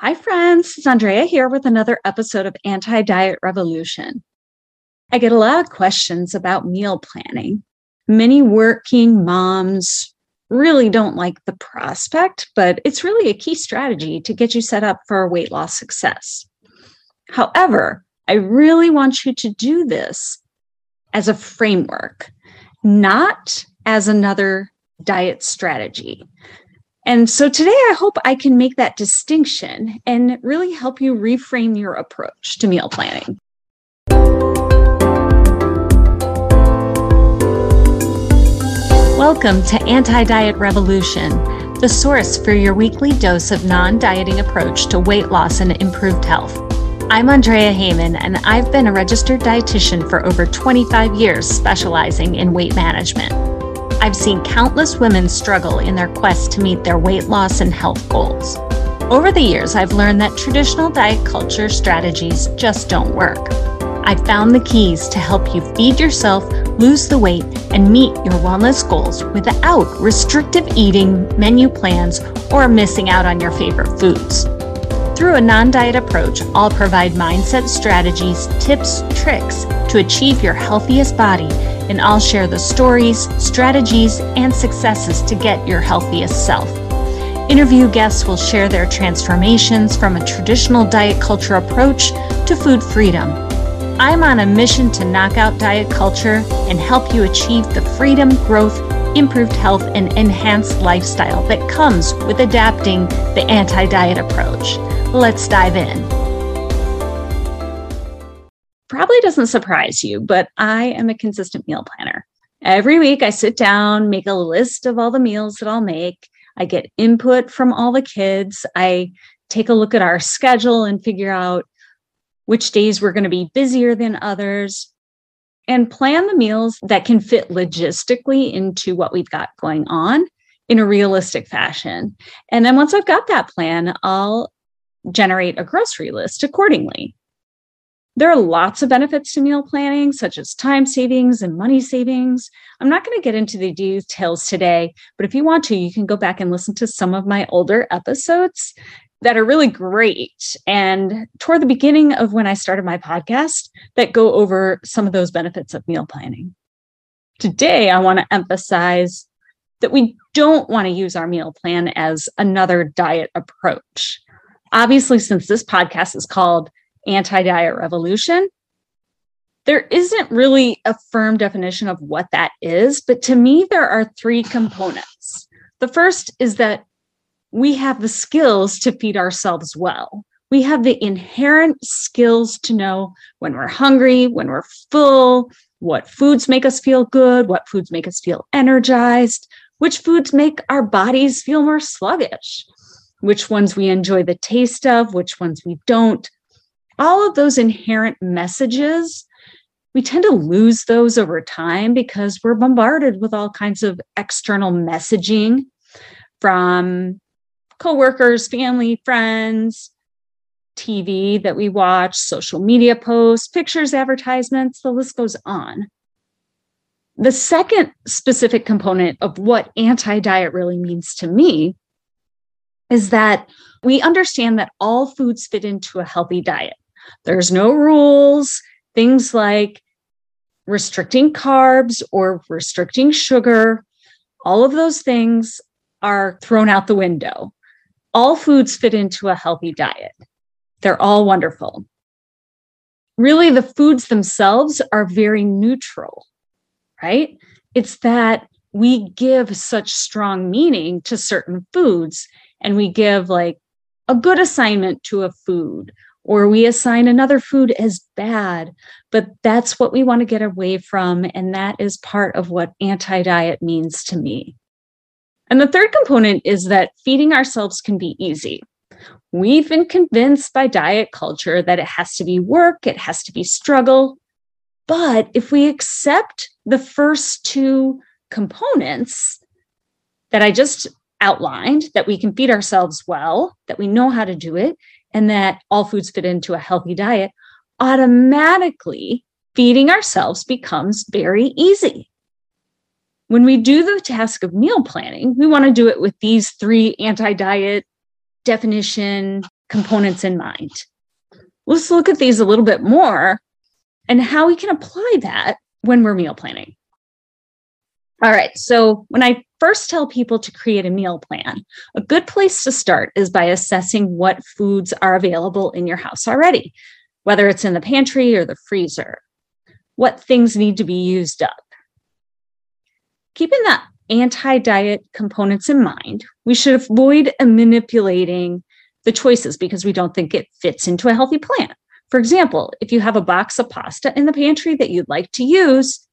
Hi, friends. It's Andrea here with another episode of Anti Diet Revolution. I get a lot of questions about meal planning. Many working moms really don't like the prospect, but it's really a key strategy to get you set up for weight loss success. However, I really want you to do this as a framework, not as another diet strategy. And so today, I hope I can make that distinction and really help you reframe your approach to meal planning. Welcome to Anti Diet Revolution, the source for your weekly dose of non dieting approach to weight loss and improved health. I'm Andrea Heyman, and I've been a registered dietitian for over 25 years, specializing in weight management. I've seen countless women struggle in their quest to meet their weight loss and health goals. Over the years, I've learned that traditional diet culture strategies just don't work. I've found the keys to help you feed yourself, lose the weight, and meet your wellness goals without restrictive eating, menu plans, or missing out on your favorite foods. Through a non diet approach, I'll provide mindset strategies, tips, tricks to achieve your healthiest body and I'll share the stories, strategies, and successes to get your healthiest self. Interview guests will share their transformations from a traditional diet culture approach to food freedom. I'm on a mission to knock out diet culture and help you achieve the freedom, growth, improved health, and enhanced lifestyle that comes with adapting the anti diet approach. Let's dive in probably doesn't surprise you, but I am a consistent meal planner. Every week I sit down, make a list of all the meals that I'll make. I get input from all the kids. I take a look at our schedule and figure out which days we're going to be busier than others and plan the meals that can fit logistically into what we've got going on in a realistic fashion. And then once I've got that plan, I'll generate a grocery list accordingly. There are lots of benefits to meal planning, such as time savings and money savings. I'm not going to get into the details today, but if you want to, you can go back and listen to some of my older episodes that are really great. And toward the beginning of when I started my podcast, that go over some of those benefits of meal planning. Today, I want to emphasize that we don't want to use our meal plan as another diet approach. Obviously, since this podcast is called anti diet revolution. There isn't really a firm definition of what that is, but to me, there are three components. The first is that we have the skills to feed ourselves well. We have the inherent skills to know when we're hungry, when we're full, what foods make us feel good, what foods make us feel energized, which foods make our bodies feel more sluggish, which ones we enjoy the taste of, which ones we don't, all of those inherent messages, we tend to lose those over time because we're bombarded with all kinds of external messaging from coworkers, family, friends, TV that we watch, social media posts, pictures, advertisements, the list goes on. The second specific component of what anti diet really means to me is that we understand that all foods fit into a healthy diet. There's no rules. Things like restricting carbs or restricting sugar, all of those things are thrown out the window. All foods fit into a healthy diet. They're all wonderful. Really, the foods themselves are very neutral, right? It's that we give such strong meaning to certain foods and we give like a good assignment to a food or we assign another food as bad. But that's what we want to get away from. And that is part of what anti diet means to me. And the third component is that feeding ourselves can be easy. We've been convinced by diet culture that it has to be work, it has to be struggle. But if we accept the first two components that I just outlined, that we can feed ourselves well, that we know how to do it, and that all foods fit into a healthy diet, automatically feeding ourselves becomes very easy. When we do the task of meal planning, we want to do it with these three anti diet definition components in mind. Let's look at these a little bit more and how we can apply that when we're meal planning. All right. So, when I first tell people to create a meal plan, a good place to start is by assessing what foods are available in your house already, whether it's in the pantry or the freezer, what things need to be used up. Keeping that anti diet components in mind, we should avoid manipulating the choices because we don't think it fits into a healthy plan. For example, if you have a box of pasta in the pantry that you'd like to use,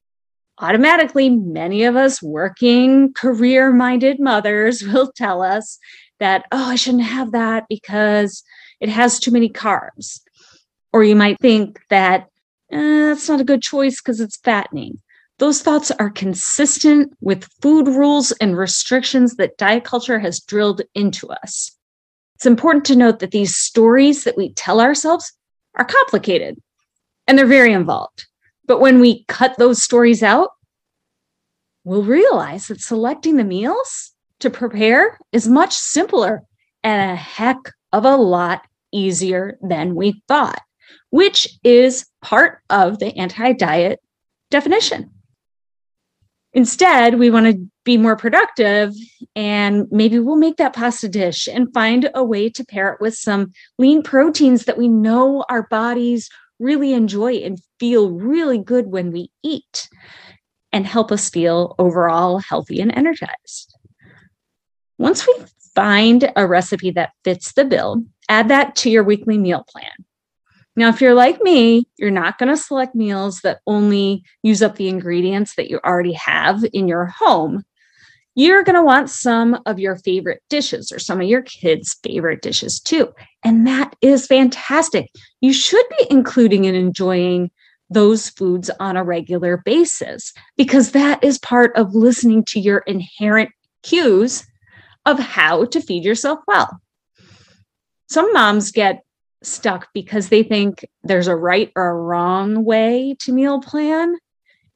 automatically, many of us working, career minded mothers will tell us that, oh, I shouldn't have that because it has too many carbs. Or you might think that eh, that's not a good choice because it's fattening. Those thoughts are consistent with food rules and restrictions that diet culture has drilled into us. It's important to note that these stories that we tell ourselves are complicated and they're very involved. But when we cut those stories out, we'll realize that selecting the meals to prepare is much simpler and a heck of a lot easier than we thought, which is part of the anti diet definition. Instead, we want to be more productive and maybe we'll make that pasta dish and find a way to pair it with some lean proteins that we know our bodies really enjoy and feel really good when we eat and help us feel overall healthy and energized. Once we find a recipe that fits the bill, add that to your weekly meal plan. Now, if you're like me, you're not going to select meals that only use up the ingredients that you already have in your home. You're going to want some of your favorite dishes or some of your kids' favorite dishes too. And that is fantastic. You should be including and enjoying those foods on a regular basis because that is part of listening to your inherent cues of how to feed yourself well. Some moms get stuck because they think there's a right or a wrong way to meal plan.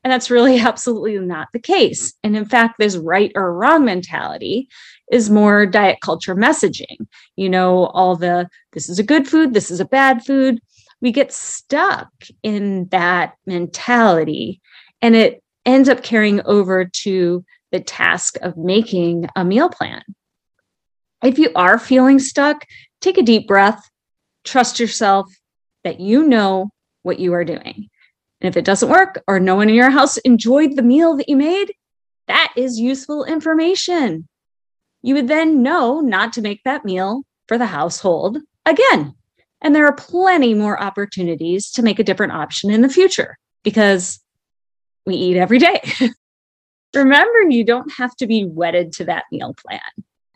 And that's really absolutely not the case. And in fact, this right or wrong mentality is more diet culture messaging. You know, all the this is a good food, this is a bad food. We get stuck in that mentality and it ends up carrying over to the task of making a meal plan. If you are feeling stuck, take a deep breath, trust yourself that you know what you are doing. And if it doesn't work or no one in your house enjoyed the meal that you made, that is useful information. You would then know not to make that meal for the household again. And there are plenty more opportunities to make a different option in the future because we eat every day. Remember, you don't have to be wedded to that meal plan.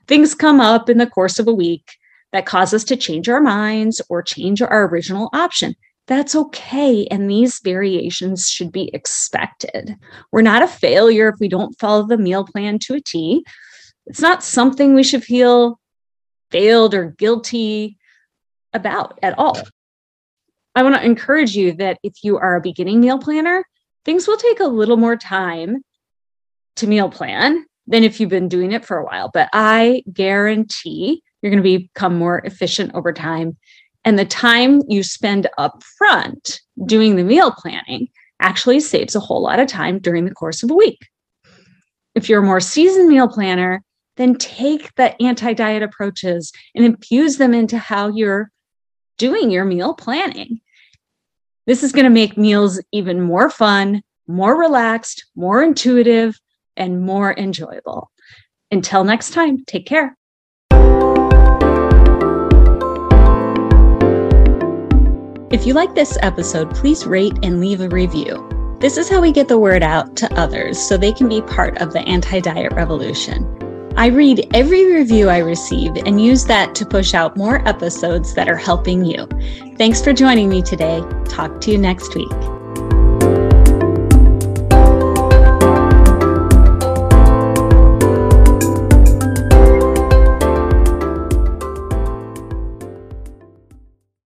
Things come up in the course of a week that cause us to change our minds or change our original option. That's okay. And these variations should be expected. We're not a failure if we don't follow the meal plan to a T. It's not something we should feel failed or guilty about at all. I want to encourage you that if you are a beginning meal planner, things will take a little more time to meal plan than if you've been doing it for a while. But I guarantee you're going to become more efficient over time. And the time you spend up front doing the meal planning actually saves a whole lot of time during the course of a week. If you're a more seasoned meal planner, then take the anti diet approaches and infuse them into how you're doing your meal planning. This is going to make meals even more fun, more relaxed, more intuitive, and more enjoyable. Until next time, take care. If you like this episode, please rate and leave a review. This is how we get the word out to others so they can be part of the anti diet revolution. I read every review I receive and use that to push out more episodes that are helping you. Thanks for joining me today. Talk to you next week.